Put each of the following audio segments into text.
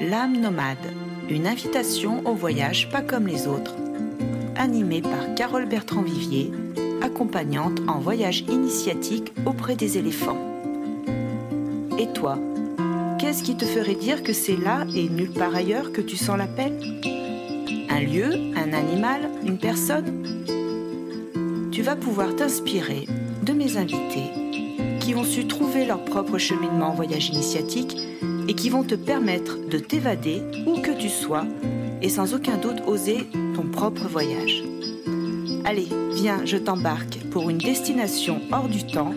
L'âme nomade, une invitation au voyage pas comme les autres. Animée par Carole Bertrand-Vivier, accompagnante en voyage initiatique auprès des éléphants. Et toi, qu'est-ce qui te ferait dire que c'est là et nulle part ailleurs que tu sens l'appel Un lieu, un animal, une personne? Tu vas pouvoir t'inspirer de mes invités qui ont su trouver leur propre cheminement en voyage initiatique et qui vont te permettre de t'évader où que tu sois et sans aucun doute oser ton propre voyage. Allez, viens, je t'embarque pour une destination hors du temps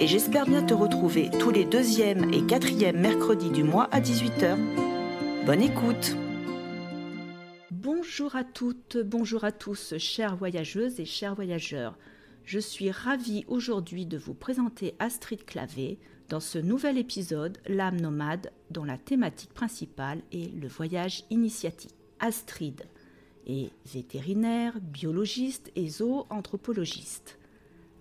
et j'espère bien te retrouver tous les deuxièmes et quatrièmes mercredis du mois à 18h. Bonne écoute Bonjour à toutes, bonjour à tous, chères voyageuses et chers voyageurs. Je suis ravie aujourd'hui de vous présenter Astrid Clavé, dans ce nouvel épisode, l'âme nomade, dont la thématique principale est le voyage initiatique. Astrid est vétérinaire, biologiste et zoanthropologiste.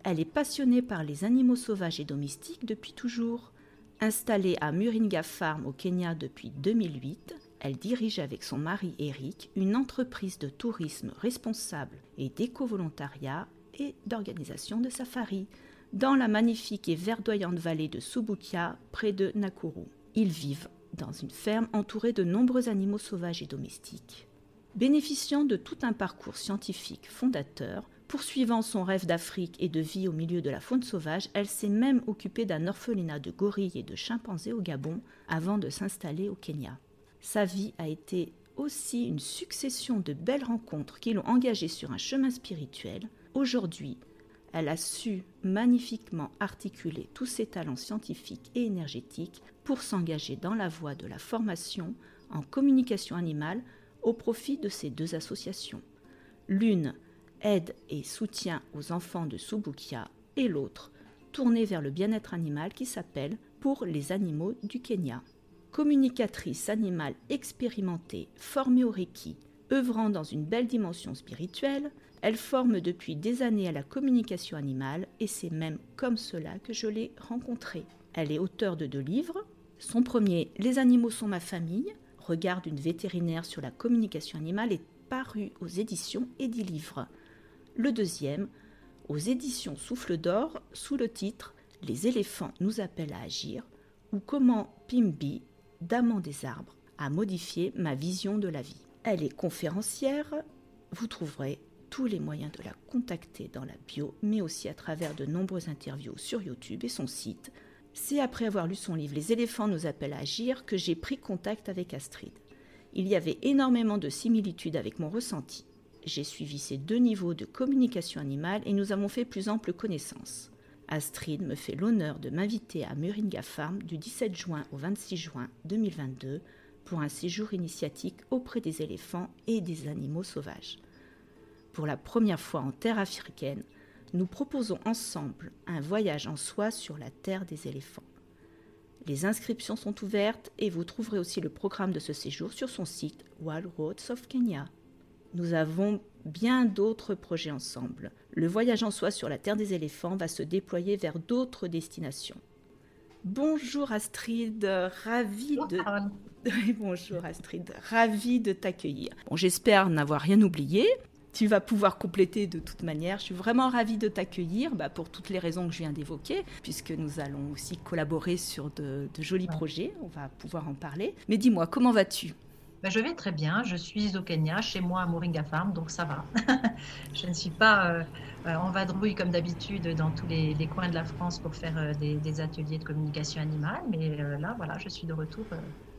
Elle est passionnée par les animaux sauvages et domestiques depuis toujours. Installée à Muringa Farm au Kenya depuis 2008, elle dirige avec son mari Eric une entreprise de tourisme responsable et d'éco-volontariat et d'organisation de safari dans la magnifique et verdoyante vallée de Subukia, près de Nakuru. Ils vivent dans une ferme entourée de nombreux animaux sauvages et domestiques. Bénéficiant de tout un parcours scientifique fondateur, poursuivant son rêve d'Afrique et de vie au milieu de la faune sauvage, elle s'est même occupée d'un orphelinat de gorilles et de chimpanzés au Gabon avant de s'installer au Kenya. Sa vie a été aussi une succession de belles rencontres qui l'ont engagée sur un chemin spirituel. Aujourd'hui, elle a su magnifiquement articuler tous ses talents scientifiques et énergétiques pour s'engager dans la voie de la formation en communication animale au profit de ces deux associations. L'une aide et soutient aux enfants de Subukia et l'autre tournée vers le bien-être animal qui s'appelle Pour les animaux du Kenya. Communicatrice animale expérimentée, formée au Reiki, œuvrant dans une belle dimension spirituelle, elle forme depuis des années à la communication animale et c'est même comme cela que je l'ai rencontrée. Elle est auteure de deux livres. Son premier, Les animaux sont ma famille, regard d'une vétérinaire sur la communication animale, est paru aux éditions Livres. Le deuxième, aux éditions Souffle d'Or, sous le titre Les éléphants nous appellent à agir, ou comment Pimbi, d'amant des arbres, a modifié ma vision de la vie. Elle est conférencière, vous trouverez tous les moyens de la contacter dans la bio, mais aussi à travers de nombreuses interviews sur YouTube et son site. C'est après avoir lu son livre Les éléphants nous appellent à agir que j'ai pris contact avec Astrid. Il y avait énormément de similitudes avec mon ressenti. J'ai suivi ces deux niveaux de communication animale et nous avons fait plus ample connaissance. Astrid me fait l'honneur de m'inviter à Muringa Farm du 17 juin au 26 juin 2022 pour un séjour initiatique auprès des éléphants et des animaux sauvages pour la première fois en terre africaine, nous proposons ensemble un voyage en soi sur la terre des éléphants. Les inscriptions sont ouvertes et vous trouverez aussi le programme de ce séjour sur son site Wild Roads of Kenya. Nous avons bien d'autres projets ensemble. Le voyage en soi sur la terre des éléphants va se déployer vers d'autres destinations. Bonjour Astrid, ravie de Bonjour Astrid, ravie de t'accueillir. Bon, j'espère n'avoir rien oublié tu vas pouvoir compléter de toute manière. Je suis vraiment ravie de t'accueillir bah, pour toutes les raisons que je viens d'évoquer, puisque nous allons aussi collaborer sur de, jolis projets. On va pouvoir en parler. Mais dis-moi, comment vas-tu? Bah, je vais très bien. Je suis au Kenya, chez moi à Moringa Farm, donc ça va. je ne suis pas euh, euh, en vadrouille comme d'habitude dans tous les, coins de la France pour faire euh, des, ateliers de communication animale, mais là, voilà, je suis de retour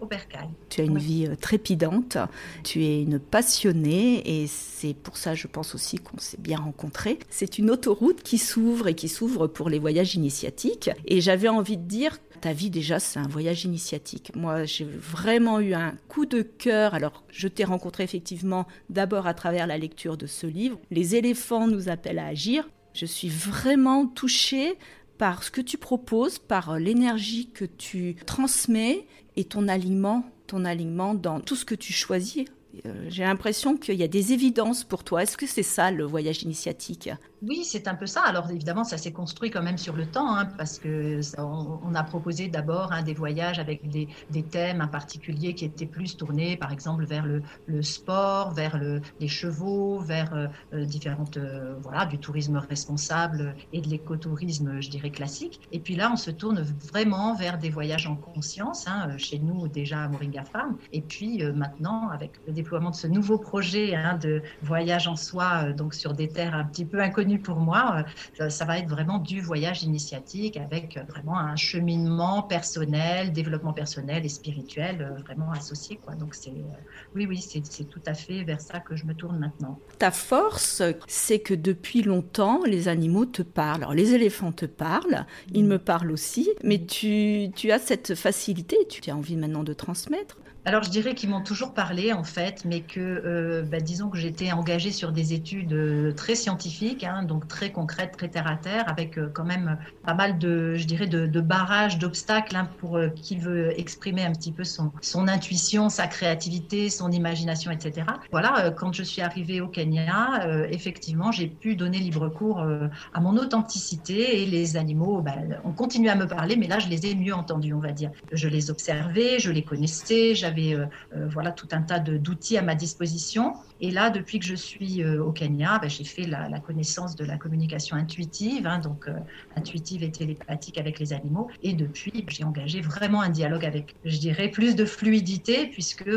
au Bercail. Tu as une vie trépidante, tu es une passionnée et c'est pour ça, je pense aussi qu'on s'est bien rencontrés. C'est une autoroute qui s'ouvre et qui s'ouvre pour les voyages initiatiques. Et j'avais envie de dire ta vie déjà, c'est un voyage initiatique. Moi, j'ai vraiment eu un coup de cœur. Alors, je t'ai rencontré effectivement d'abord à travers la lecture de ce livre. Les éléphants nous appellent à agir. Je suis vraiment touchée par ce que tu proposes, par l'énergie que tu transmets et ton alignement, ton alignement dans tout ce que tu choisis. Euh, j'ai l'impression qu'il y a des évidences pour toi. Est-ce que c'est ça le voyage initiatique? Oui, c'est un peu ça. Alors évidemment, ça s'est construit quand même sur le temps, hein, parce que on, a proposé d'abord hein, des voyages avec des, thèmes en particulier qui étaient plus tournés, par exemple, vers le, sport, vers les chevaux, vers euh, euh, différentes, euh, voilà, du tourisme responsable et de l'écotourisme, je dirais classique. Et puis là, on se tourne vraiment vers des voyages en conscience, hein, chez nous déjà à Moringa Farm, et puis maintenant avec le déploiement de ce nouveau projet de voyage en soi, donc sur des terres un petit peu inconnues pour moi, euh, ça va être vraiment du voyage initiatique avec vraiment un cheminement personnel, développement personnel et spirituel euh, vraiment associé. Donc c'est, euh, oui, oui, c'est, tout à fait vers ça que je me tourne maintenant. Ta force, c'est que depuis longtemps, les animaux te parlent. Alors les éléphants te parlent, ils me parlent aussi, mais tu, tu as cette facilité, tu as envie maintenant de transmettre. Alors, je dirais qu'ils m'ont toujours parlé, en fait, mais que, euh, bah, disons que j'étais engagée sur des études euh, très scientifiques, hein, donc très concrètes, très terre à terre, avec euh, quand même pas mal de, je dirais, de, barrages, d'obstacles hein, pour qui veut exprimer un petit peu son, son intuition, sa créativité, son imagination, etc. Voilà, quand je suis arrivée au Kenya, effectivement, j'ai pu donner libre cours à mon authenticité et les animaux, bah, ont continué à me parler, mais là, je les ai mieux entendus, on va dire. Je les observais, je les connaissais, j'avais euh, euh, voilà, tout un tas d'outils à ma disposition. Et là, depuis que je suis euh, au Kenya, ben, j'ai fait la, connaissance de la communication intuitive, hein, donc intuitive et télépathique avec les animaux. Et depuis, j'ai engagé vraiment un dialogue avec, je dirais, plus de fluidité, puisque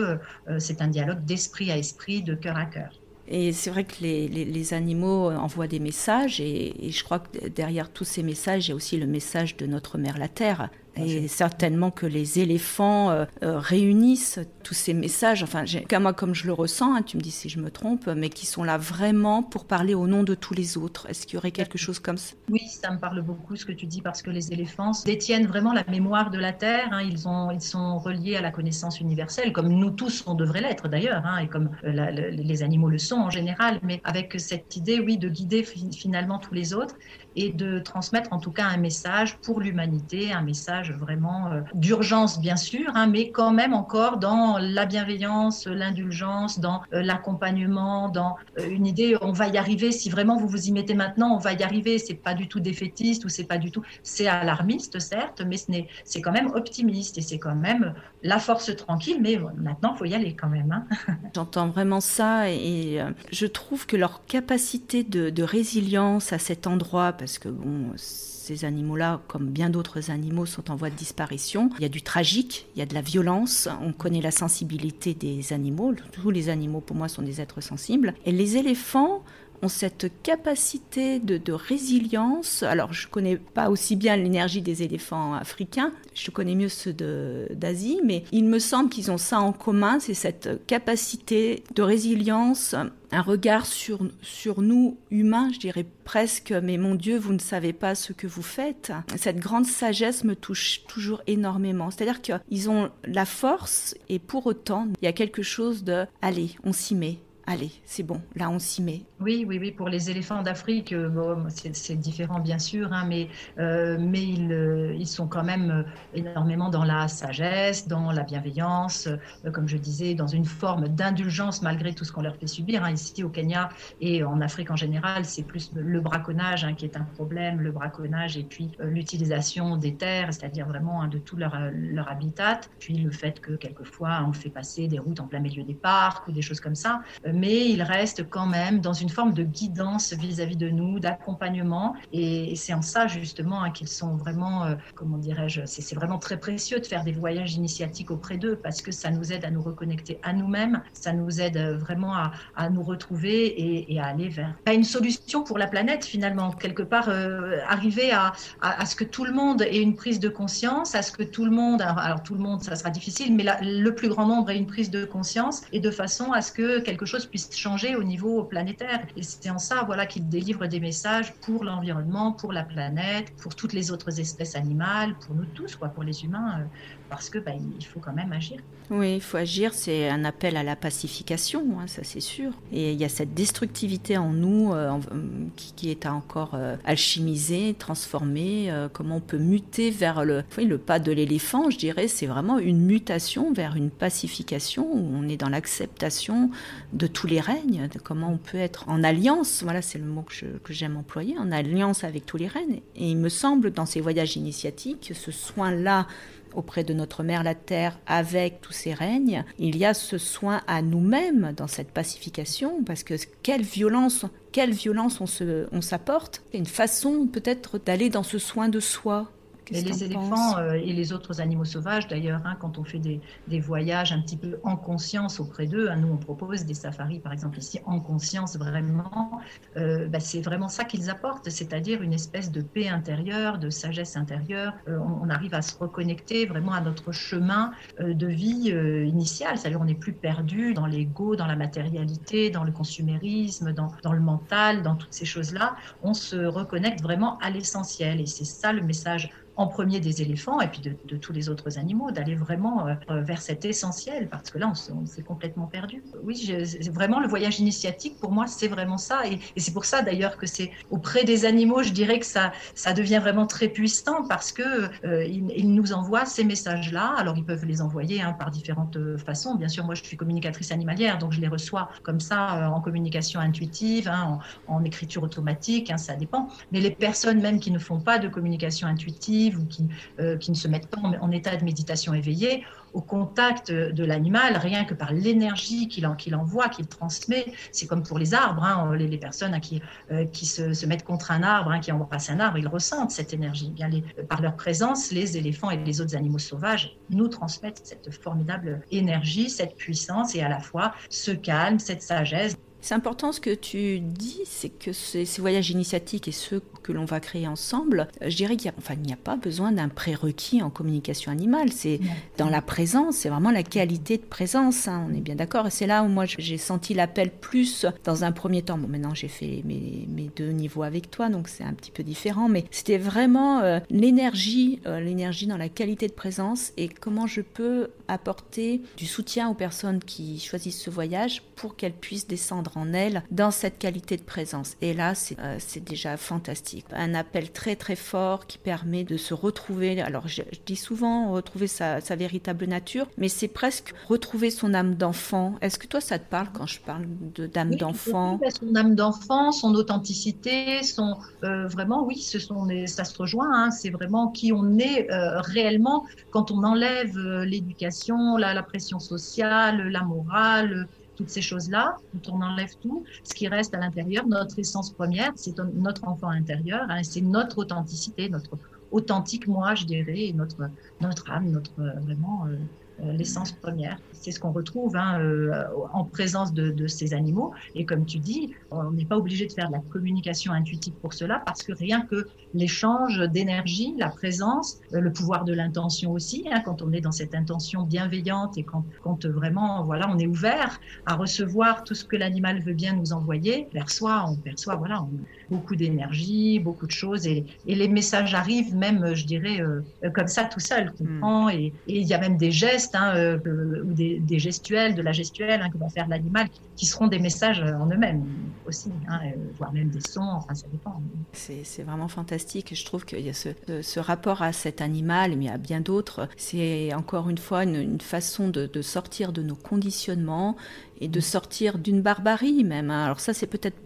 c'est un dialogue d'esprit à esprit, de cœur à cœur. Et c'est vrai que les, animaux envoient des messages et, et, je crois que derrière tous ces messages, il y a aussi le message de notre mère la Terre. Et certainement que les éléphants euh, euh, réunissent tous ces messages, enfin, moi comme je le ressens, hein, tu me dis si je me trompe, mais qui sont là vraiment pour parler au nom de tous les autres. Est-ce qu'il y aurait quelque chose comme ça? Oui, ça me parle beaucoup ce que tu dis parce que les éléphants détiennent vraiment la mémoire de la Terre. Hein. ils, ont, ils sont reliés à la connaissance universelle, comme nous tous on devrait l'être d'ailleurs, hein, et comme euh, les animaux le sont en général, mais avec cette idée, oui, de guider finalement tous les autres et de transmettre en tout cas un message pour l'humanité, un message vraiment euh, d'urgence bien sûr, hein, mais quand même encore dans la bienveillance, l'indulgence, dans euh, l'accompagnement, dans euh, une idée on va y arriver si vraiment vous vous y mettez maintenant, on va y arriver. C'est pas du tout défaitiste ou c'est pas du tout, c'est alarmiste certes, mais ce n'est, c'est quand même optimiste et c'est quand même la force tranquille. Mais maintenant faut y aller quand même. Hein. J'entends vraiment ça et je trouve que leur capacité de, de résilience à cet endroit parce que bon, ces animaux-là, comme bien d'autres animaux, sont en voie de disparition. Il y a du tragique, il y a de la violence, on connaît la sensibilité des animaux, tous les animaux pour moi sont des êtres sensibles. Et les éléphants, ont cette capacité de, résilience. Alors, je ne connais pas aussi bien l'énergie des éléphants africains, je connais mieux ceux d'Asie, mais il me semble qu'ils ont ça en commun, c'est cette capacité de résilience, un regard sur, sur nous, humains, je dirais presque, mais mon Dieu, vous ne savez pas ce que vous faites. Cette grande sagesse me touche toujours énormément. C'est-à-dire qu'ils ont la force et pour autant, il y a quelque chose de, allez, on s'y met allez, c'est bon, là on s'y met. Oui, oui, oui, pour les éléphants d'Afrique, euh, c'est différent bien sûr, hein, mais, euh, mais ils, euh, ils, sont quand même énormément dans la sagesse, dans la bienveillance, comme je disais, dans une forme d'indulgence malgré tout ce qu'on leur fait subir. Hein, ici au Kenya et en Afrique en général, c'est plus le braconnage hein, qui est un problème, le braconnage et puis l'utilisation des terres, c'est-à-dire vraiment de tout leur, leur habitat, puis le fait que quelquefois on fait passer des routes en plein milieu des parcs ou des choses comme ça mais il reste quand même dans une forme de guidance vis-à-vis de nous, d'accompagnement. Et, c'est en ça justement hein, qu'ils sont vraiment, euh, comment dirais-je, c'est vraiment très précieux de faire des voyages initiatiques auprès d'eux parce que ça nous aide à nous reconnecter à nous-mêmes, ça nous aide vraiment à, nous retrouver et, à aller vers une solution pour la planète finalement. Quelque part, euh, arriver à, à, ce que tout le monde ait une prise de conscience, à ce que tout le monde, alors, tout le monde, ça sera difficile, mais le plus grand nombre ait une prise de conscience et de façon à ce que quelque chose puisse changer au niveau planétaire. Et c'est en ça voilà, qu'il délivre des messages pour l'environnement, pour la planète, pour toutes les autres espèces animales, pour nous tous, quoi, pour les humains, euh, parce que bah, il faut quand même agir. Oui, il faut agir, c'est un appel à la pacification, hein, ça c'est sûr. Et il y a cette destructivité en nous euh, qui, est encore euh, alchimisée, transformée, comment on peut muter vers le, le pas de l'éléphant, je dirais, c'est vraiment une mutation vers une pacification où on est dans l'acceptation de tous les règnes, de comment on peut être en alliance, voilà c'est le mot que j'aime employer, en alliance avec tous les règnes. Et il me semble dans ces voyages initiatiques, ce soin-là auprès de notre mère la Terre avec tous ces règnes, il y a ce soin à nous-mêmes dans cette pacification, parce que quelle violence, quelle violence on s'apporte, une façon peut-être d'aller dans ce soin de soi, et les éléphants euh, et les autres animaux sauvages, d'ailleurs, hein, quand on fait des, voyages un petit peu en conscience auprès d'eux, hein, nous on propose des safaris par exemple ici en conscience vraiment, euh, bah, c'est vraiment ça qu'ils apportent, c'est-à-dire une espèce de paix intérieure, de sagesse intérieure. Euh, on, arrive à se reconnecter vraiment à notre chemin de vie initial, c'est-à-dire on n'est plus perdu dans l'ego, dans la matérialité, dans le consumérisme, dans, dans le mental, dans toutes ces choses-là. On se reconnecte vraiment à l'essentiel et c'est ça le message en premier des éléphants et puis de, tous les autres animaux, d'aller vraiment euh, vers cet essentiel, parce que là, on, s'est complètement perdu. Oui, vraiment, le voyage initiatique, pour moi, c'est vraiment ça. Et, c'est pour ça, d'ailleurs, que c'est auprès des animaux, je dirais que ça, ça devient vraiment très puissant, parce que euh, ils, nous envoient ces messages-là. Alors, ils peuvent les envoyer hein, par différentes euh, façons. Bien sûr, moi, je suis communicatrice animalière, donc je les reçois comme ça, en communication intuitive, hein, en, écriture automatique, hein, ça dépend. Mais les personnes même qui ne font pas de communication intuitive, ou qui, euh, qui ne se mettent pas en, état de méditation éveillée, au contact de l'animal, rien que par l'énergie qu'il qu'il envoie, qu'il transmet. C'est comme pour les arbres, hein, les, personnes hein, qui, euh, qui se, mettent contre un arbre, hein, qui embrassent un arbre, ils ressentent cette énergie. Bien, les, par leur présence, les éléphants et les autres animaux sauvages nous transmettent cette formidable énergie, cette puissance et à la fois ce calme, cette sagesse. C'est important ce que tu dis, c'est que ces, voyages initiatiques et ceux que l'on va créer ensemble, euh, je dirais qu'il n'y a, a, pas besoin d'un prérequis en communication animale. C'est dans la présence, c'est vraiment la qualité de présence. Hein, on est bien d'accord. Et c'est là où moi j'ai senti l'appel plus dans un premier temps. Bon, maintenant j'ai fait mes, deux niveaux avec toi, donc c'est un petit peu différent. Mais c'était vraiment euh, l'énergie, euh, l'énergie dans la qualité de présence et comment je peux apporter du soutien aux personnes qui choisissent ce voyage pour qu'elles puissent descendre en elles dans cette qualité de présence. Et là, euh, c'est déjà fantastique. Un appel très très fort qui permet de se retrouver. Alors, je, dis souvent retrouver sa, véritable nature, mais c'est presque retrouver son âme d'enfant. Est-ce que toi, ça te parle quand je parle d'âme d'enfant? Son âme d'enfant, son authenticité, son euh, vraiment, oui, ce sont ça se rejoint. Hein. c'est vraiment qui on est euh, réellement quand on enlève l'éducation, la, la pression sociale, la morale toutes ces choses-là, on enlève tout, ce qui reste à l'intérieur, notre essence première, c'est notre enfant intérieur, hein, c'est notre authenticité, notre authentique moi, je dirais, notre, notre âme, notre vraiment euh, euh, l'essence première. C'est ce qu'on retrouve hein, euh, en présence de, ces animaux. Et comme tu dis, on n'est pas obligé de faire de la communication intuitive pour cela, parce que rien que l'échange d'énergie, la présence, euh, le pouvoir de l'intention aussi, hein, quand on est dans cette intention bienveillante et quand, vraiment voilà, on est ouvert à recevoir tout ce que l'animal veut bien nous envoyer soi, on perçoit voilà, beaucoup d'énergie, beaucoup de choses. Et, et, les messages arrivent même, je dirais, comme ça tout seul, comprend. Hmm. Et il y a même des gestes Hein, euh, ou des, gestuels, de la gestuelle hein, que va faire l'animal, qui seront des messages en eux-mêmes aussi, hein, euh, voire même des sons, enfin ça dépend. C'est vraiment fantastique. Je trouve qu'il y a ce, rapport à cet animal, mais à bien d'autres. C'est encore une fois une, façon de, de, sortir de nos conditionnements et de sortir d'une barbarie même. Alors ça, c'est peut-être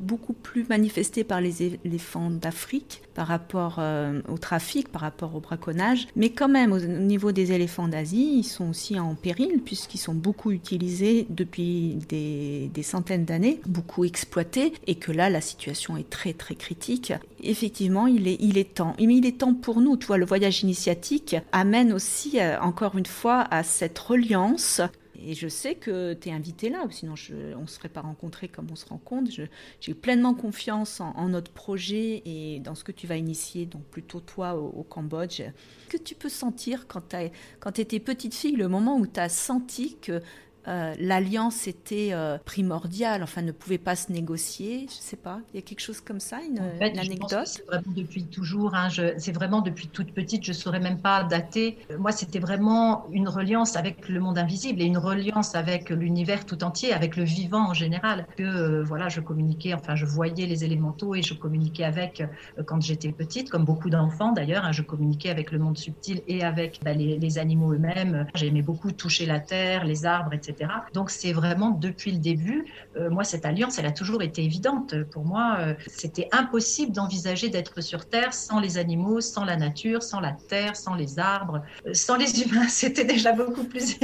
beaucoup plus manifesté par les éléphants d'Afrique par rapport euh, au trafic, par rapport au braconnage. Mais quand même, au, niveau des éléphants d'Asie, ils sont aussi en péril puisqu'ils sont beaucoup utilisés depuis des, centaines d'années, beaucoup exploités, et que là, la situation est très très critique. Effectivement, il est, il est temps. Mais il est temps pour nous. Tu le voyage initiatique amène aussi, euh, encore une fois, à cette reliance et je sais que tu es invité là, sinon on ne serait pas rencontrés comme on se rencontre. J'ai pleinement confiance en, notre projet et dans ce que tu vas initier, donc plutôt toi au, Cambodge. Que tu peux sentir quand tu étais petite fille, le moment où tu as senti que euh, l'alliance était euh, primordiale, enfin ne pouvait pas se négocier, je sais pas, il y a quelque chose comme ça, une, anecdote? C'est vraiment depuis toujours, hein, c'est vraiment depuis toute petite, je saurais même pas dater. Moi, c'était vraiment une reliance avec le monde invisible et une reliance avec l'univers tout entier, avec le vivant en général. Que euh, voilà, je communiquais, enfin, je voyais les élémentaux et je communiquais avec quand j'étais petite, comme beaucoup d'enfants d'ailleurs. Hein, je communiquais avec le monde subtil et avec bah, les, les animaux eux-mêmes. J'aimais beaucoup toucher la terre, les arbres, etc. Donc c'est vraiment depuis le début, euh, moi cette alliance, elle a toujours été évidente. Pour moi, euh, c'était impossible d'envisager d'être sur Terre sans les animaux, sans la nature, sans la terre, sans les arbres, sans les humains. C'était déjà beaucoup plus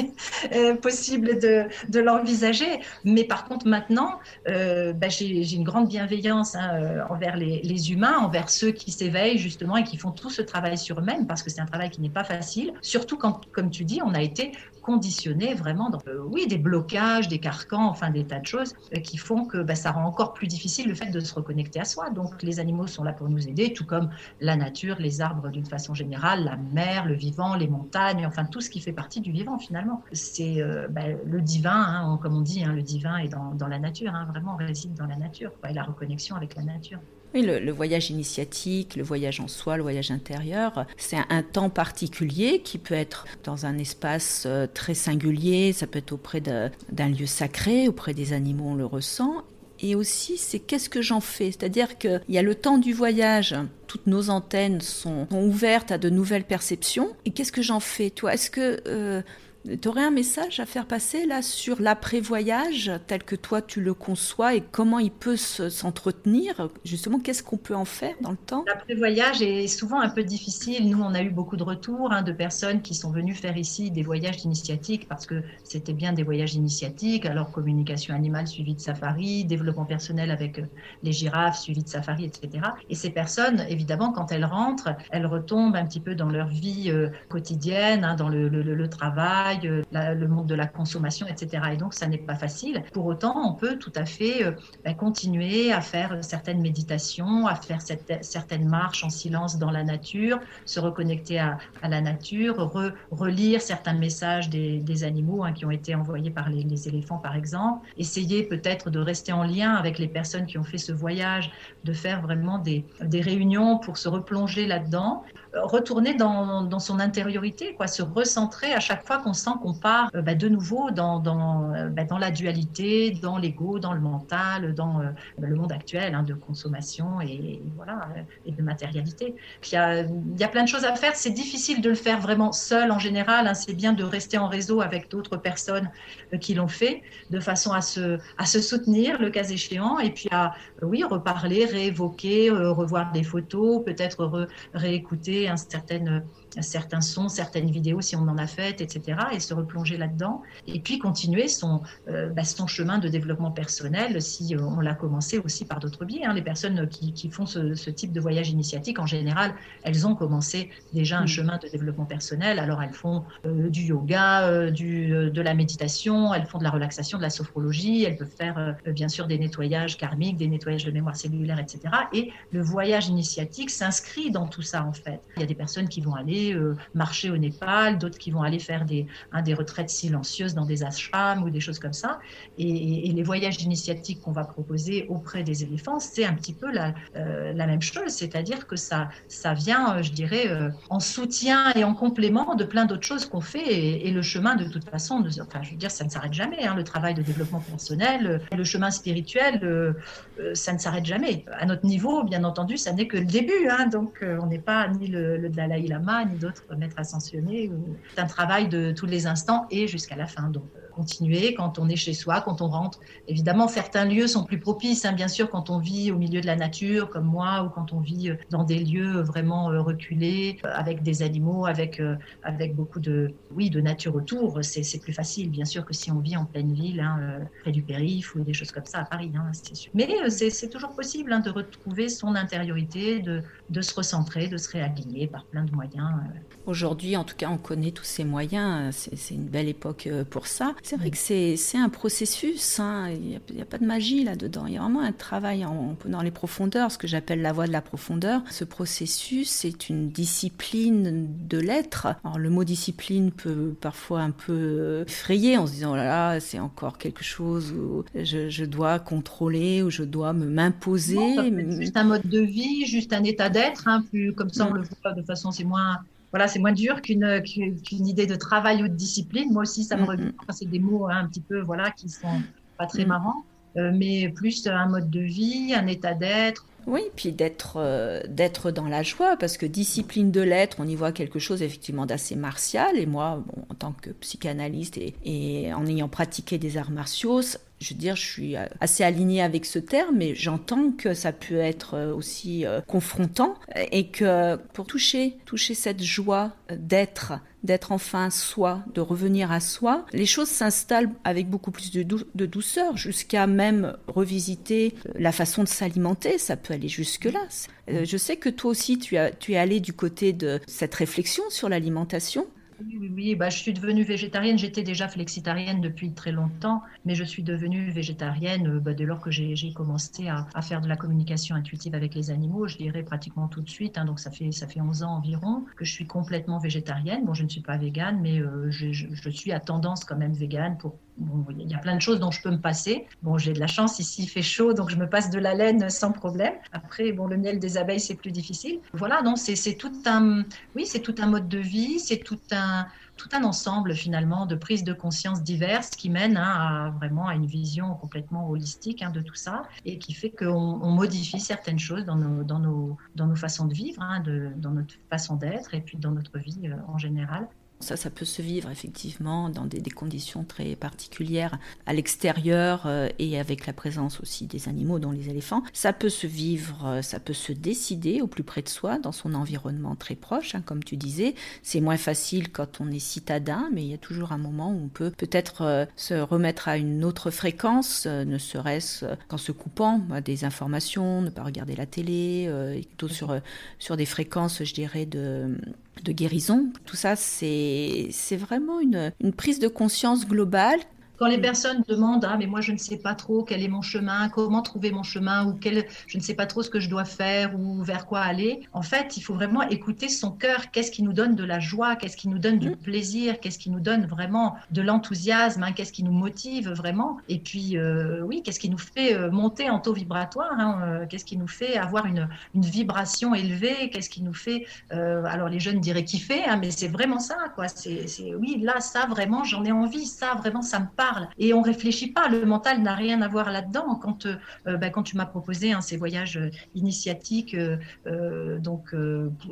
possible de, l'envisager. Mais par contre maintenant, ben, j'ai une grande bienveillance hein, envers les, les humains, envers ceux qui s'éveillent justement et qui font tout ce travail sur eux-mêmes parce que c'est un travail qui n'est pas facile, surtout quand, comme tu dis, on a été conditionné vraiment dans euh, oui, des blocages, des carcans, enfin des tas de choses euh, qui font que bah, ça rend encore plus difficile le fait de se reconnecter à soi. Donc les animaux sont là pour nous aider, tout comme la nature, les arbres d'une façon générale, la mer, le vivant, les montagnes, enfin tout ce qui fait partie du vivant finalement. C'est euh, bah, le divin, hein, comme on dit, hein, le divin est dans, dans la nature, hein, vraiment réside dans la nature, et la reconnexion avec la nature. Oui, le, voyage initiatique, le voyage en soi, le voyage intérieur, c'est un, temps particulier qui peut être dans un espace euh, très singulier, ça peut être auprès d'un lieu sacré, auprès des animaux, on le ressent. Et aussi, c'est qu'est-ce que j'en fais? C'est-à-dire qu'il y a le temps du voyage, toutes nos antennes sont, ouvertes à de nouvelles perceptions. Et qu'est-ce que j'en fais Toi, est-ce que euh, tu aurais un message à faire passer là sur l'après-voyage tel que toi tu le conçois et comment il peut s'entretenir? Justement, qu'est-ce qu'on peut en faire dans le temps? L'après-voyage est souvent un peu difficile. Nous, on a eu beaucoup de retours hein, de personnes qui sont venues faire ici des voyages initiatiques parce que c'était bien des voyages initiatiques. Alors, communication animale suivie de safari, développement personnel avec euh, les girafes suivi de safari, etc. Et ces personnes, évidemment, quand elles rentrent, elles retombent un petit peu dans leur vie euh, quotidienne, hein, dans le, le travail euh, le monde de la consommation, etc. Et donc, ça n'est pas facile. Pour autant, on peut tout à fait euh, ben, continuer à faire certaines méditations, à faire certaines marches en silence dans la nature, se reconnecter à, la nature, relire certains messages des, animaux hein, qui ont été envoyés par les, éléphants, par exemple. Essayer peut-être de rester en lien avec les personnes qui ont fait ce voyage, de faire vraiment des, réunions pour se replonger là-dedans retourner dans, son intériorité, quoi, se recentrer à chaque fois qu'on qu'on part euh, bah, de nouveau euh, bah, dans, la dualité, dans l'ego, dans le mental, dans euh, bah, le monde actuel hein, de consommation et, voilà, et de matérialité. il, y a, plein de choses à faire. C'est difficile de le faire vraiment seul en général. Hein. C'est bien de rester en réseau avec d'autres personnes qui l'ont fait, de façon à se, à se soutenir le cas échéant et puis à oui, reparler, réévoquer, revoir des photos, peut-être réécouter un certain certains sons, certaines vidéos si on en a fait, etc. et se replonger là-dedans. Et puis continuer son, euh, bah, son chemin de développement personnel si euh, on l'a commencé aussi par d'autres biais. Hein. Les personnes qui, qui font ce, ce, type de voyage initiatique, en général, elles ont commencé déjà un mm. chemin de développement personnel. Alors elles font euh, du yoga, du, de la méditation, elles font de la relaxation, de la sophrologie, elles peuvent faire bien sûr des nettoyages karmiques, des nettoyages de mémoire cellulaire, etc. Et le voyage initiatique s'inscrit dans tout ça en fait. Il y a des personnes qui vont aller euh, marcher au Népal, d'autres qui vont aller faire des, des retraites silencieuses dans des ashrams ou des choses comme ça. Et, les voyages initiatiques qu'on va proposer auprès des éléphants, c'est un petit peu la, euh, même chose, c'est-à-dire que ça, ça vient, euh, je dirais, en soutien et en complément de plein d'autres choses qu'on fait. Et, le chemin, de toute façon, enfin, je veux dire, ça ne s'arrête jamais. Hein, le travail de développement personnel, le chemin spirituel, ça ne s'arrête jamais. À notre niveau, bien entendu, ça n'est que le début. Hein, donc, on n'est pas ni le, le Dalai Lama, ni d'autres maîtres ascensionnés. C'est un travail de tous les instants et jusqu'à la fin. Donc, continuer quand on est chez soi, quand on rentre. Évidemment, certains lieux sont plus propices, hein, bien sûr, quand on vit au milieu de la nature, comme moi, ou quand on vit euh, dans des lieux vraiment euh, reculés, euh, avec des animaux, avec, avec beaucoup de, oui, de nature autour. C'est plus facile, bien sûr, que si on vit en pleine ville, hein, près du périph' ou des choses comme ça à Paris, hein, sûr. Mais c'est toujours possible de retrouver son intériorité, de, de se recentrer, de se réaligner par plein de moyens. Aujourd'hui, en tout cas, on connaît tous ces moyens. C'est une belle époque pour ça. C'est vrai que c'est un processus, hein. il n'y a, pas de magie là-dedans, il y a vraiment un travail en, dans les profondeurs, ce que j'appelle la voie de la profondeur. Ce processus, c'est une discipline de l'être. Alors le mot discipline peut parfois un peu effrayer en se disant, oh là là, c'est encore quelque chose où je, dois contrôler, ou je dois m'imposer. Juste un mode de vie, juste un état d'être, hein, plus comme ça on mm. le voit de façon, c'est moins voilà, c'est moins dur qu'une qu'une idée de travail ou de discipline. Moi aussi, ça me revient. c'est des mots hein, un petit peu, voilà, qui sont pas très mm. marrants, euh, mais plus un mode de vie, un état d'être, Oui, puis d'être euh, d'être dans la joie, parce que discipline de l'être, on y voit quelque chose effectivement d'assez martial. Et moi, en tant que psychanalyste et, en ayant pratiqué des arts martiaux, je veux dire, je suis assez alignée avec ce terme, mais j'entends que ça peut être euh, aussi euh, confrontant et que pour toucher, toucher cette joie d'être, d'être enfin soi, de revenir à soi, les choses s'installent avec beaucoup plus de, douceur, jusqu'à même revisiter la façon de s'alimenter. Ça peut aller jusque-là. Euh, je sais que toi aussi, tu, as, tu es allé du côté de cette réflexion sur l'alimentation. Oui, oui, Bah, je suis devenue végétarienne. J'étais déjà flexitarienne depuis très longtemps, mais je suis devenue végétarienne euh, bah, dès lors que j'ai commencé à, faire de la communication intuitive avec les animaux, je dirais pratiquement tout de suite. Hein. donc ça fait, ça fait 11 ans environ que je suis complètement végétarienne. Bon, je ne suis pas végane, mais euh, je, je, suis à tendance quand même végane pour il y a plein de choses dont je peux me passer. Bon, j'ai de la chance ici, il fait chaud, donc je me passe de la laine sans problème. Après, bon, le miel des abeilles, c'est plus difficile. Voilà, donc c'est tout un, oui, tout un mode de vie, c'est tout un, tout un ensemble finalement de prises de conscience diverses qui mènent hein, à vraiment à une vision complètement holistique hein, de tout ça et qui fait qu'on modifie certaines choses dans nos, dans nos, dans nos façons de vivre, hein, de, dans notre façon d'être et puis dans notre vie euh, en général. Ça, ça peut se vivre effectivement dans des, conditions très particulières à l'extérieur euh, et avec la présence aussi des animaux, dont les éléphants. Ça peut se vivre, euh, ça peut se décider au plus près de soi, dans son environnement très proche, hein, comme tu disais. C'est moins facile quand on est citadin, mais il y a toujours un moment où on peut peut-être euh, se remettre à une autre fréquence, ne serait-ce qu'en se coupant bah, des informations, ne pas regarder la télé, plutôt sur, sur des fréquences, je dirais, de de guérison. Tout ça, c'est vraiment une, une prise de conscience globale quand les personnes demandent, ah, mais moi je ne sais pas trop quel est mon chemin, comment trouver mon chemin, ou quel, je ne sais pas trop ce que je dois faire, ou vers quoi aller, en fait, il faut vraiment écouter son cœur. Qu'est-ce qui nous donne de la joie, qu'est-ce qui nous donne du mm. plaisir, qu'est-ce qui nous donne vraiment de l'enthousiasme, hein, qu'est-ce qui nous motive vraiment? Et puis, euh, oui, qu'est-ce qui nous fait euh, monter en taux vibratoire, hein, euh, qu'est-ce qui nous fait avoir une, une vibration élevée, qu'est-ce qui nous fait, alors les jeunes diraient kiffer, hein, mais c'est vraiment ça, quoi. C'est, oui, là, ça vraiment, j'en ai envie, ça vraiment, ça me parle et on réfléchit pas. Le mental n'a rien à voir là-dedans. Quand, euh, euh, bah, quand tu m'as proposé hein, ces voyages euh, initiatiques, donc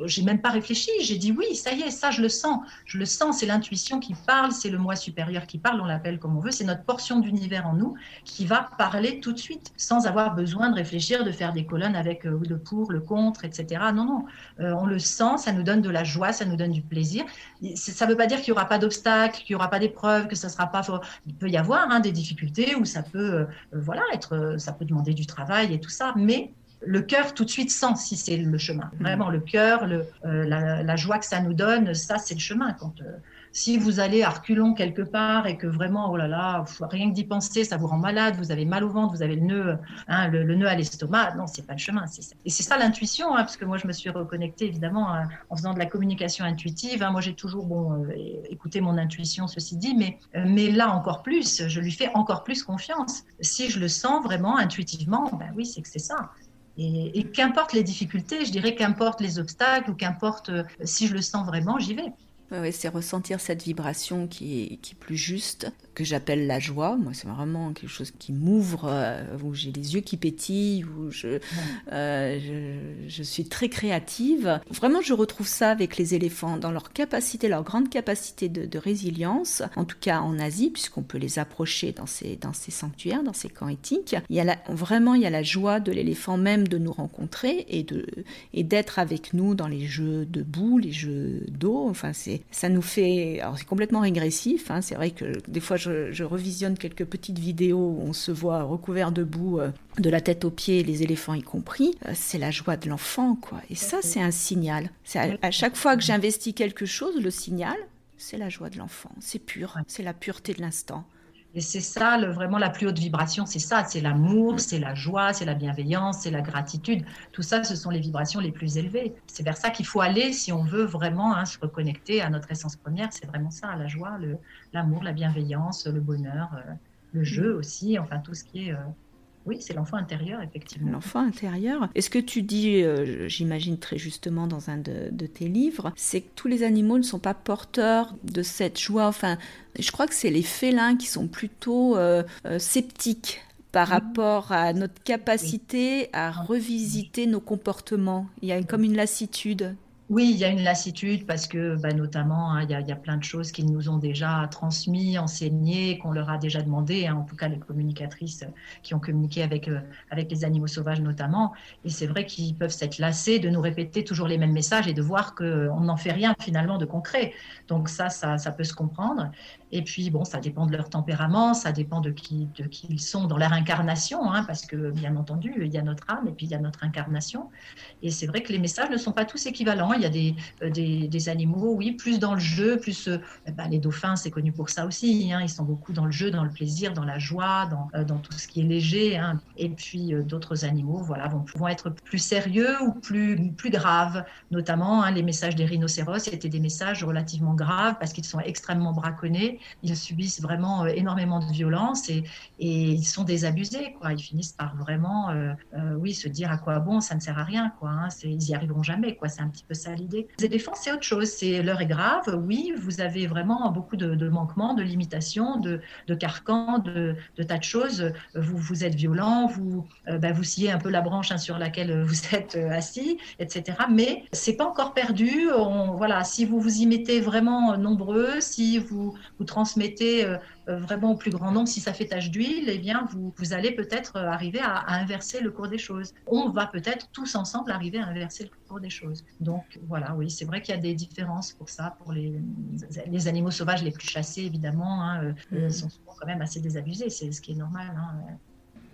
j'ai même pas réfléchi. J'ai dit oui, ça y est, ça je le sens. Je le sens. C'est l'intuition qui parle, c'est le moi supérieur qui parle. On l'appelle comme on veut. C'est notre portion d'univers en nous qui va parler tout de suite, sans avoir besoin de réfléchir, de faire des colonnes avec le pour, le contre, etc. Non, non. on le sent. Ça nous donne de la joie, ça nous donne du plaisir. Ça ne veut pas dire qu'il n'y aura pas d'obstacles, qu'il n'y aura pas d'épreuves, que ça sera pas. Il peut y avoir hein, des difficultés où ça peut, euh, voilà, être, euh, ça peut demander du travail et tout ça, mais le cœur tout de suite sent si c'est le chemin. Mmh. Vraiment, le cœur, le, euh, la, la, joie que ça nous donne, ça, c'est le chemin. Quand, si vous allez à reculons quelque part et que vraiment, oh là là, rien que d'y penser, ça vous rend malade, vous avez mal au ventre, vous avez le nœud, hein, le, nœud à l'estomac, non, c'est pas le chemin. Et c'est ça l'intuition, hein, parce que moi, je me suis reconnectée évidemment hein, en faisant de la communication intuitive. moi, j'ai toujours bon, euh, écouté mon intuition, ceci dit, mais, euh, mais là encore plus, je lui fais encore plus confiance. Si je le sens vraiment intuitivement, ben oui, c'est que c'est ça. Et, et qu'importe les difficultés, je dirais qu'importe les obstacles ou qu'importe euh, si je le sens vraiment, j'y vais c'est ressentir cette vibration qui est, qui est plus juste, que j'appelle la joie. Moi, c'est vraiment quelque chose qui m'ouvre, euh, où j'ai les yeux qui pétillent, où je, euh, je, je, suis très créative. Vraiment, je retrouve ça avec les éléphants dans leur capacité, leur grande capacité de, de résilience, en tout cas en Asie, puisqu'on peut les approcher dans ces, dans ces sanctuaires, dans ces camps éthiques. Il y a vraiment, il y a la joie de l'éléphant même de nous rencontrer et de et d'être avec nous dans les jeux de boue, les jeux d'eau. Enfin, c'est ça nous fait, alors c'est complètement régressif. Hein, c'est vrai que des fois je, revisionne quelques petites vidéos où on se voit recouvert de boue, euh, de la tête aux pieds, les éléphants y compris. Euh, c'est la joie de l'enfant, quoi. Et ça, c'est un signal. C'est à, chaque fois que j'investis quelque chose, le signal, c'est la joie de l'enfant. C'est pur, c'est la pureté de l'instant. Et c'est ça, vraiment la plus haute vibration, c'est ça, c'est l'amour, c'est la joie, c'est la bienveillance, c'est la gratitude. Tout ça, ce sont les vibrations les plus élevées. C'est vers ça qu'il faut aller si on veut vraiment hein, se reconnecter à notre essence première. C'est vraiment ça, la joie, l'amour, la bienveillance, le bonheur, euh, le jeu aussi, enfin tout ce qui est euh, oui, c'est l'enfant intérieur, effectivement. L'enfant intérieur. Et ce que tu dis, euh, j'imagine très justement dans un de, tes livres, c'est que tous les animaux ne sont pas porteurs de cette joie. Enfin, je crois que c'est les félins qui sont plutôt euh, euh, sceptiques par rapport à notre capacité à revisiter nos comportements. Il y a comme une lassitude. Oui, il y a une lassitude parce que, bah, notamment, hein, il, y a, plein de choses qu'ils nous ont déjà transmis, enseignées, qu'on leur a déjà demandé, hein, en tout cas les communicatrices qui ont communiqué avec, euh, avec les animaux sauvages notamment. Et c'est vrai qu'ils peuvent s'être lassés de nous répéter toujours les mêmes messages et de voir qu'on n'en fait rien finalement de concret. Donc ça, ça, ça peut se comprendre. Et puis, bon, ça dépend de leur tempérament, ça dépend de qui, ils sont dans leur incarnation, hein, parce que, bien entendu, il y a notre âme et puis il y a notre incarnation. Et c'est vrai que les messages ne sont pas tous équivalents. Il y a des, euh, animaux, oui, plus dans le jeu, plus... Euh, bah, les dauphins, c'est connu pour ça aussi. Hein, ils sont beaucoup dans le jeu, dans le plaisir, dans la joie, dans, euh, tout ce qui est léger. Hein. Et puis, d'autres animaux, voilà, vont, être plus sérieux ou plus, plus graves. Notamment, les messages des rhinocéros étaient des messages relativement graves parce qu'ils sont extrêmement braconnés ils subissent vraiment euh, énormément de violence et, ils sont désabusés. Quoi. Ils finissent par vraiment, euh, euh, oui, se dire à quoi bon, ça ne sert à rien. Quoi, hein. ils n'y arriveront jamais. Quoi. C'est un petit peu ça l'idée. Les éléphants, c'est autre chose. C'est l'heure est grave. Oui, vous avez vraiment beaucoup de, manquements, de limitations, de, de carcans, de, tas de choses. Vous, vous êtes violent, vous, bah, vous sciez un peu la branche hein, sur laquelle vous êtes assis, etc. Mais c'est pas encore perdu. Voilà, si vous vous y mettez vraiment nombreux, si vous, vous transmettez euh, euh, vraiment au plus grand nombre, si ça fait tache d'huile, eh bien, vous, vous allez peut-être euh, arriver à, inverser le cours des choses. On va peut-être tous ensemble arriver à inverser le cours des choses. Donc, voilà, oui, c'est vrai qu'il y a des différences pour ça, pour les, les animaux sauvages les plus chassés, évidemment, hein, mm. sont souvent quand même assez désabusés, c'est ce qui est normal. Hein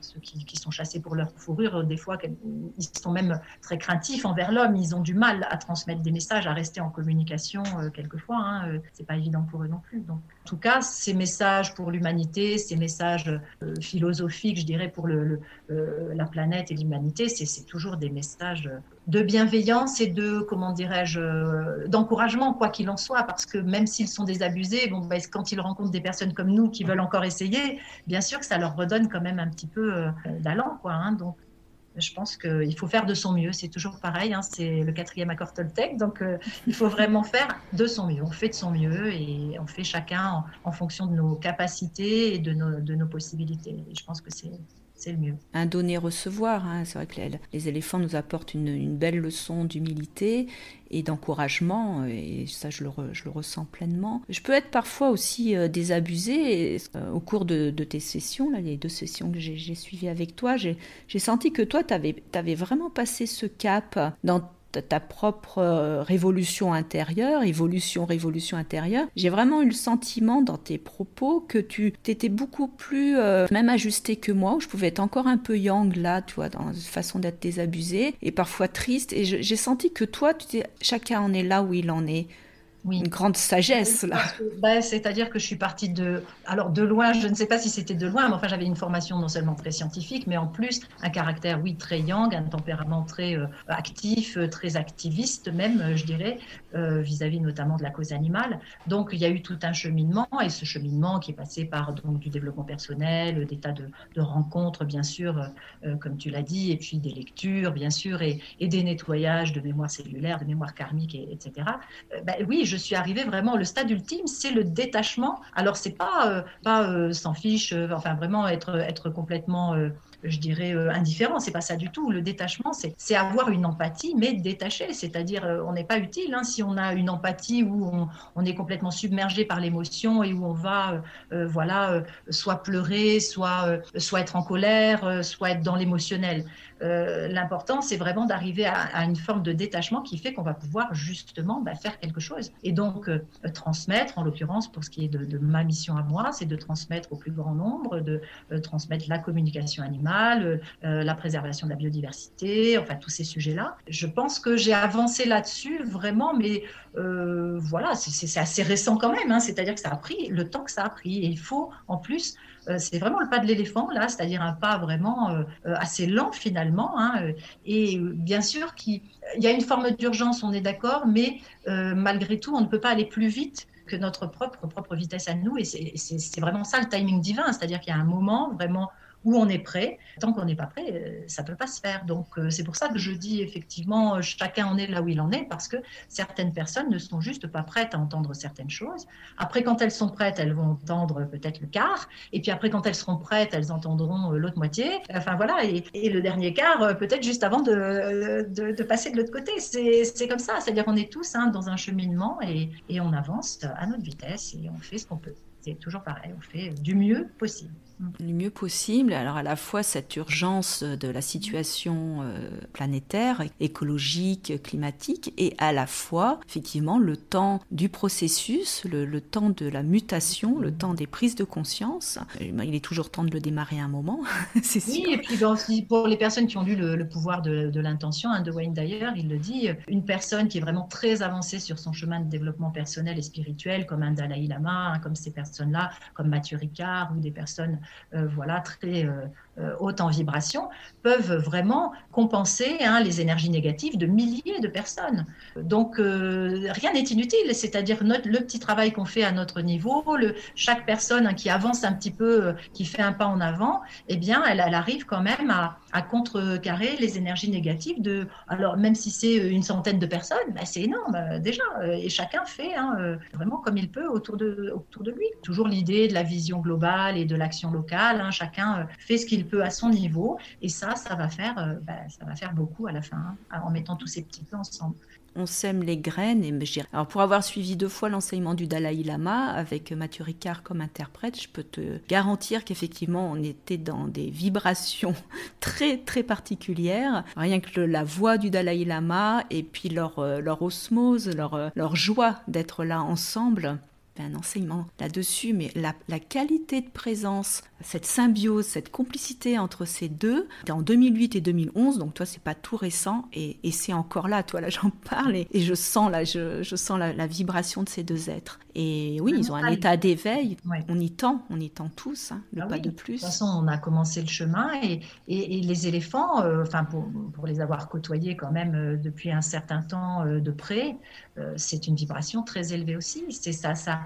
ceux qui, sont chassés pour leur fourrure, des fois, ils sont même très craintifs envers l'homme. Ils ont du mal à transmettre des messages, à rester en communication euh, quelquefois. Hein, euh, c'est pas évident pour eux non plus. Donc, tout cas, ces messages pour l'humanité, ces messages euh, philosophiques, je dirais, pour le, la planète et l'humanité, c'est toujours des messages de bienveillance et de, comment dirais-je, euh, d'encouragement, quoi qu'il en soit, parce que même s'ils sont désabusés, bon, bah, quand ils rencontrent des personnes comme nous qui veulent encore essayer, bien sûr que ça leur redonne quand même un petit peu euh, d'allant, quoi. Hein. donc, je pense qu'il faut faire de son mieux. C'est toujours pareil, hein, c'est le quatrième accord Toltec. Donc, euh, il faut vraiment faire de son mieux. On fait de son mieux et on fait chacun en, fonction de nos capacités et de nos, possibilités. Je pense que c'est c'est le mieux. Un donner-recevoir, hein. c'est vrai que les, éléphants nous apportent une, belle leçon d'humilité et d'encouragement, et ça je le, je le, ressens pleinement. Je peux être parfois aussi euh, désabusée euh, au cours de, tes sessions, là, les deux sessions que j'ai suivies avec toi, j'ai senti que toi, tu avais, avais, vraiment passé ce cap dans ta propre euh, révolution intérieure, évolution, révolution intérieure, j'ai vraiment eu le sentiment dans tes propos que tu étais beaucoup plus euh, même ajusté que moi, où je pouvais être encore un peu yang là, tu vois, dans la façon d'être désabusé et parfois triste. Et j'ai senti que toi, tu chacun en est là où il en est une grande sagesse là. Bah, c'est-à-dire que je suis partie de, alors de loin, je ne sais pas si c'était de loin, mais enfin j'avais une formation non seulement très scientifique, mais en plus un caractère, oui, très yang, un tempérament très euh, actif, euh, très activiste même, euh, je dirais, vis-à-vis notamment de la cause animale. Donc il y a eu tout un cheminement, et ce cheminement qui est passé par donc du développement personnel, des tas de, rencontres, bien sûr, comme tu l'as dit, et puis des lectures, bien sûr, et, des nettoyages de mémoire cellulaire, de mémoire karmique, etc. Bah, oui, je suis arrivée vraiment, le stade ultime, c'est le détachement. Alors, c'est pas, euh, pas euh, s'en fiche, euh, enfin, vraiment être, être complètement je dirais, indifférent. C'est pas ça du tout. Le détachement, c'est avoir une empathie, mais détachée. C'est-à-dire, on n'est pas utile hein, si on a une empathie où on, on est complètement submergé par l'émotion et où on va, voilà, soit pleurer, soit, soit être en colère, soit être dans l'émotionnel. Euh, l'important, c'est vraiment d'arriver à, une forme de détachement qui fait qu'on va pouvoir justement bah, faire quelque chose. Et donc, euh, transmettre, en l'occurrence, pour ce qui est de, ma mission à moi, c'est de transmettre au plus grand nombre, de euh, transmettre la communication animale, la préservation de la biodiversité, enfin, tous ces sujets-là. Je pense que j'ai avancé là-dessus vraiment, mais voilà, c'est assez récent quand même. Hein. C'est-à-dire que ça a pris le temps que ça a pris. Et il faut, en plus, c'est vraiment le pas de l'éléphant, là, c'est-à-dire un pas vraiment euh, euh, assez lent finalement. Hein, et bien sûr, qu'il y a une forme d'urgence, on est d'accord, mais malgré tout, on ne peut pas aller plus vite que notre propre, propre vitesse à nous. Et c'est vraiment ça le timing divin, c'est-à-dire qu'il y a un moment vraiment où on est prêt. Tant qu'on n'est pas prêt, euh, ça ne peut pas se faire. Donc euh, c'est pour ça que je dis effectivement, chacun en est là où il en est, parce que certaines personnes ne sont juste pas prêtes à entendre certaines choses. Après, quand elles sont prêtes, elles vont entendre peut-être le quart. Et puis après, quand elles seront prêtes, elles entendront l'autre moitié. Enfin voilà, et, le dernier quart, peut-être juste avant de, de, passer de l'autre côté. C'est comme ça, c'est-à-dire qu'on est tous hein, dans un cheminement et, et on avance à notre vitesse et on fait ce qu'on peut. C'est toujours pareil, on fait du mieux possible le mieux possible. Alors à la fois cette urgence de la situation euh, planétaire, écologique, climatique, et à la fois effectivement le temps du processus, le, temps de la mutation, le temps des prises de conscience. Euh, il est toujours temps de le démarrer à un moment, c'est sûr. Oui, et puis pour les personnes qui ont lu le, pouvoir de, l'intention, hein, de Wayne Dyer, il le dit, une personne qui est vraiment très avancée sur son chemin de développement personnel et spirituel, comme un Dalai Lama, hein, comme ces personnes-là, comme Mathieu Ricard ou des personnes euh, voilà, très euh, euh, haute en vibration, peuvent vraiment compenser hein, les énergies négatives de milliers de personnes. Donc rien n'est inutile, c'est-à-dire le petit travail qu'on fait à notre niveau, chaque personne hein, qui avance un petit peu, qui fait un pas en avant, eh bien, elle, arrive quand même à, contrecarrer les énergies négatives de, alors même si c'est une centaine de personnes, bah, c'est énorme déjà, et chacun fait hein, vraiment comme il peut autour de, autour de lui. Toujours l'idée de la vision globale et de l'action locale Hein, chacun euh, fait ce qu'il peut à son niveau, et ça, ça va faire, euh, bah, ça va faire beaucoup à la fin, hein, en mettant tous ces petits peu ensemble on sème les graines. Et alors pour avoir suivi deux fois l'enseignement du Dalai Lama avec Mathieu Ricard comme interprète, je peux te garantir qu'effectivement on était dans des vibrations très très particulières. Rien que la voix du Dalai Lama et puis leur, euh, leur osmose, leur, leur joie d'être là ensemble un enseignement là-dessus, mais la, qualité de présence, cette symbiose, cette complicité entre ces deux, en 2008 et 2011, donc toi c'est pas tout récent, et, c'est encore là, toi là j'en parle, et, je sens là, je, sens la, vibration de ces deux êtres. Et oui, ils ont un état d'éveil, on y tend, on y tend tous, hein, le ah pas de plus. De toute façon, on a commencé le chemin, et, et les éléphants, euh, enfin pour, pour, les avoir côtoyés quand même euh, depuis un certain temps euh, de près, c'est une vibration très élevée aussi. C'est ça, ça,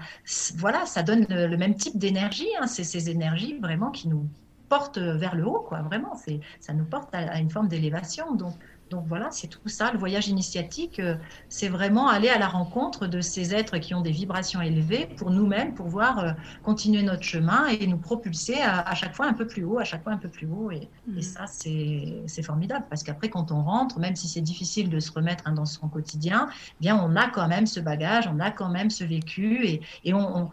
voilà, ça donne le, même type d'énergie. Hein. C'est ces énergies vraiment qui nous portent vers le haut, quoi. Vraiment, c'est ça nous porte à, à une forme d'élévation. Donc donc voilà, c'est tout ça. Le voyage initiatique, euh, c'est vraiment aller à la rencontre de ces êtres qui ont des vibrations élevées pour nous-mêmes, pour pouvoir euh, continuer notre chemin et nous propulser à, chaque fois un peu plus haut, à chaque fois un peu plus haut. Et, mm. ça, c'est formidable parce qu'après, quand on rentre, même si c'est difficile de se remettre hein, dans son quotidien, eh bien, on a quand même ce bagage, on a quand même ce vécu et, on,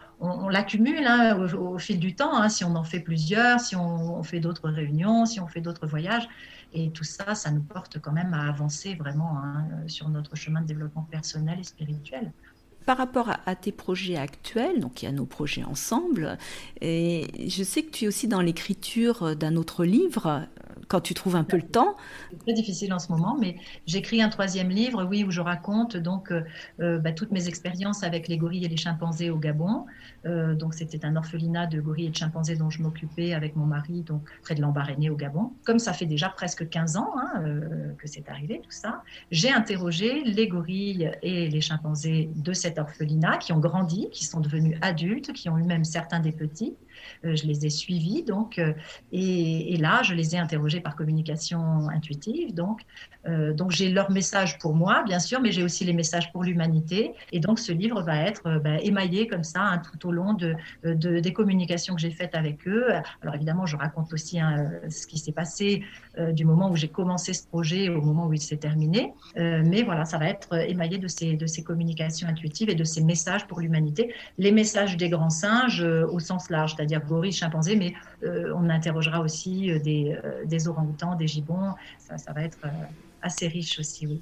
l'accumule hein, au, fil du temps. Hein, si on en fait plusieurs, si on fait d'autres réunions, si on fait d'autres voyages. Et tout ça, ça nous porte quand même à avancer vraiment hein, sur notre chemin de développement personnel et spirituel. Par rapport à, tes projets actuels, donc il y a nos projets ensemble, et je sais que tu es aussi dans l'écriture d'un autre livre, quand tu trouves un peu le temps. C'est très difficile en ce moment, mais j'écris un troisième livre, oui, où je raconte donc euh, euh, bah, toutes mes expériences avec les gorilles et les chimpanzés au Gabon. Euh, donc c'était un orphelinat de gorilles et de chimpanzés dont je m'occupais avec mon mari, donc près de l'Embarréné au Gabon. Comme ça fait déjà presque 15 ans hein, que c'est arrivé tout ça, j'ai interrogé les gorilles et les chimpanzés de cet orphelinat qui ont grandi, qui sont devenus adultes, qui ont eu même certains des petits. Euh, je les ai suivis, donc, euh, et, là, je les ai interrogés par communication intuitive. Donc, euh, donc j'ai leur message pour moi, bien sûr, mais j'ai aussi les messages pour l'humanité. Et donc, ce livre va être bah, émaillé comme ça hein, tout au long de, des communications que j'ai faites avec eux. Alors, évidemment, je raconte aussi hein, ce qui s'est passé du moment où j'ai commencé ce projet au moment où il s'est terminé. mais voilà, ça va être émaillé de ces, de ces communications intuitives et de ces messages pour l'humanité. Les messages des grands singes au sens large, c'est-à-dire gorilles, chimpanzés, mais euh, on interrogera aussi euh, des, euh, des orang-outans, des gibbons. Ça, ça va être assez riche aussi, oui.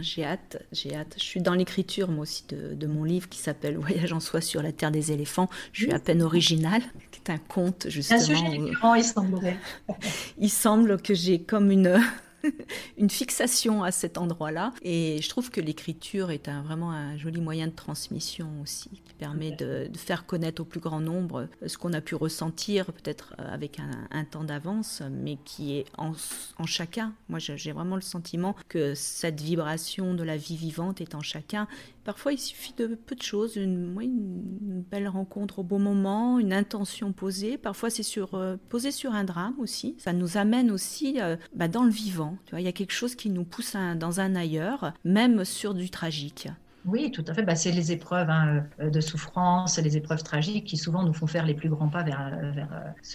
J'ai hâte, j'ai hâte. Je suis dans l'écriture, moi aussi, de, mon livre qui s'appelle Voyage en soi sur la terre des éléphants. Je suis à peine originale, c'est un conte, justement. Un sujet différent, il semblerait. il semble que j'ai comme une, une fixation à cet endroit-là. Et je trouve que l'écriture est un, vraiment un joli moyen de transmission aussi, qui permet de, faire connaître au plus grand nombre ce qu'on a pu ressentir, peut-être euh, avec un, temps d'avance, mais qui est en, en chacun. Moi, j'ai vraiment le sentiment que cette vibration de la vie vivante est en chacun Parfois, il suffit de peu de choses, une, belle rencontre au bon moment, une intention posée. Parfois, c'est sur euh, posé sur un drame aussi. Ça nous amène aussi euh, bah, dans le vivant. Tu vois, il y a quelque chose qui nous pousse dans un ailleurs, même sur du tragique. Oui, tout à fait. Bah, c'est les épreuves hein, euh, de souffrance, les épreuves tragiques qui souvent nous font faire les plus grands pas vers, euh,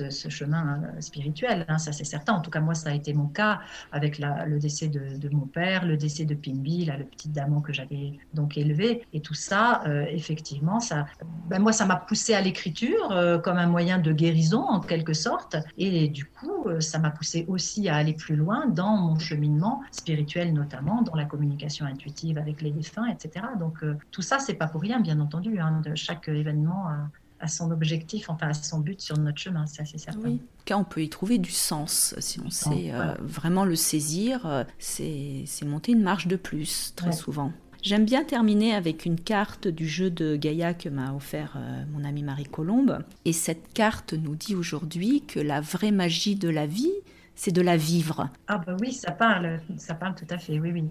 euh, ce, chemin spirituel. Hein, ça, c'est certain. En tout cas, moi, ça a été mon cas avec le décès de, mon père, le décès de Pimbi, là, le petit daman que j'avais donc élevé. Et tout ça, effectivement, ça, ben, moi, ça m'a poussé à l'écriture comme un moyen de guérison, en quelque sorte. Et du coup, ça m'a poussé aussi à aller plus loin dans mon cheminement spirituel, notamment dans la communication intuitive avec les défunts, etc. Donc euh, tout ça, c'est pas pour rien, bien entendu. Hein, de chaque événement a, son objectif, enfin a son but sur notre chemin, c'est assez certain. Oui. Car on peut y trouver du sens si on sait euh, vraiment le saisir. Euh, c'est monter une marche de plus très souvent. J'aime bien terminer avec une carte du jeu de Gaïa que m'a offert mon amie Marie Colombe. Et cette carte nous dit aujourd'hui que la vraie magie de la vie, c'est de la vivre. Ah bah oui, ça parle, ça parle tout à fait, oui, oui.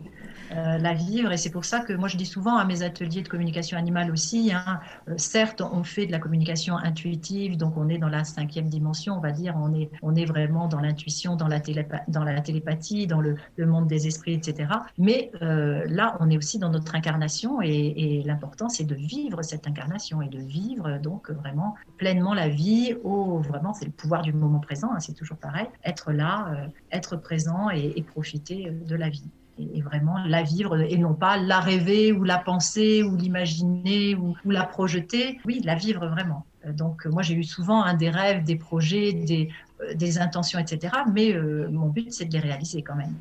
Euh, la vivre, et c'est pour ça que moi je dis souvent à mes ateliers de communication animale aussi, hein, euh, certes on fait de la communication intuitive, donc on est dans la cinquième dimension, on va dire, on est, on est vraiment dans l'intuition, dans, la dans la télépathie, dans le, monde des esprits, etc. Mais euh, là, on est aussi dans notre incarnation, et, l'important c'est de vivre cette incarnation, et de vivre donc vraiment pleinement la vie, au, vraiment c'est le pouvoir du moment présent, hein, c'est toujours pareil, être là euh, être présent et, profiter de la vie. Et, vraiment la vivre et non pas la rêver ou la penser ou l'imaginer ou, la projeter. Oui, la vivre vraiment. Euh, donc moi j'ai eu souvent un des rêves, des projets, des, euh, des intentions, etc. Mais mon but c'est de les réaliser quand même.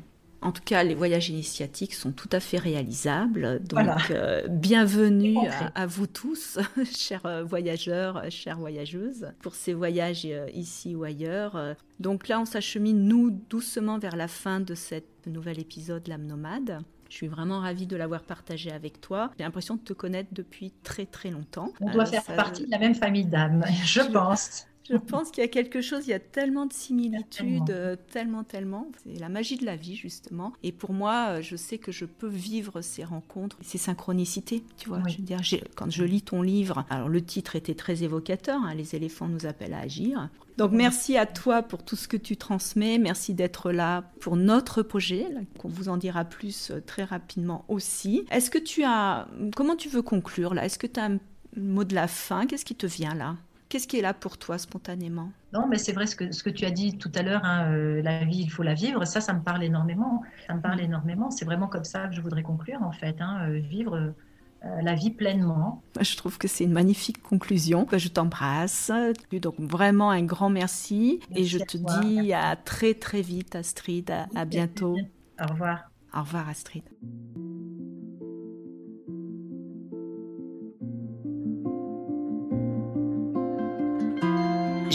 En tout cas, les voyages initiatiques sont tout à fait réalisables. Donc, euh, bienvenue à, vous tous, chers euh, voyageurs, euh, chères voyageuses, pour ces voyages ici ou ailleurs. Donc là, on s'achemine, nous, doucement vers la fin de cet nouvel épisode L'âme nomade. Je suis vraiment ravie de l'avoir partagé avec toi. J'ai l'impression de te connaître depuis très très longtemps. On doit faire partie de la même famille d'âmes, je pense. Je pense qu'il y a quelque chose, il y a tellement de similitudes, euh, tellement, tellement. C'est la magie de la vie, justement. Et pour moi, euh, je sais que je peux vivre ces rencontres, ces synchronicités, tu vois. Je veux dire, quand je lis ton livre, alors le titre était très évocateur, hein, Les éléphants nous appellent à agir. Donc merci à toi pour tout ce que tu transmets, merci d'être là pour notre projet, qu'on vous en dira plus euh, très rapidement aussi. Est-ce que tu as, comment tu veux conclure là? Est-ce que tu as un mot de la fin? Qu'est-ce qui te vient là? Qu'est-ce qui est là pour toi spontanément? Non, mais c'est vrai ce que, ce que tu as dit tout à l'heure, hein, euh, la vie, il faut la vivre. Ça, ça me parle énormément. Ça me parle mm. énormément. C'est vraiment comme ça que je voudrais conclure, en fait. Hein, euh, vivre euh, la vie pleinement. Je trouve que c'est une magnifique conclusion. Je t'embrasse. Donc vraiment un grand merci. et je te dis à très très vite, Astrid. à bientôt. Au revoir. Au revoir, Astrid.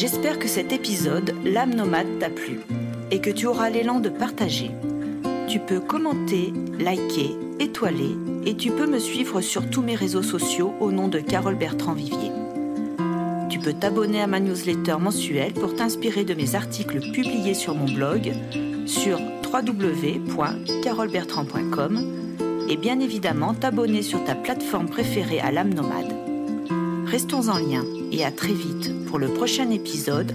J'espère que cet épisode, L'âme nomade, t'a plu et que tu auras l'élan de partager. Tu peux commenter, liker, étoiler et tu peux me suivre sur tous mes réseaux sociaux au nom de Carole Bertrand Vivier. Tu peux t'abonner à ma newsletter mensuelle pour t'inspirer de mes articles publiés sur mon blog sur www.carolebertrand.com et bien évidemment t'abonner sur ta plateforme préférée à l'âme nomade. Restons en lien et à très vite pour le prochain épisode,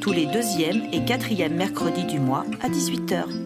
tous les deuxième et quatrième mercredis du mois à 18h.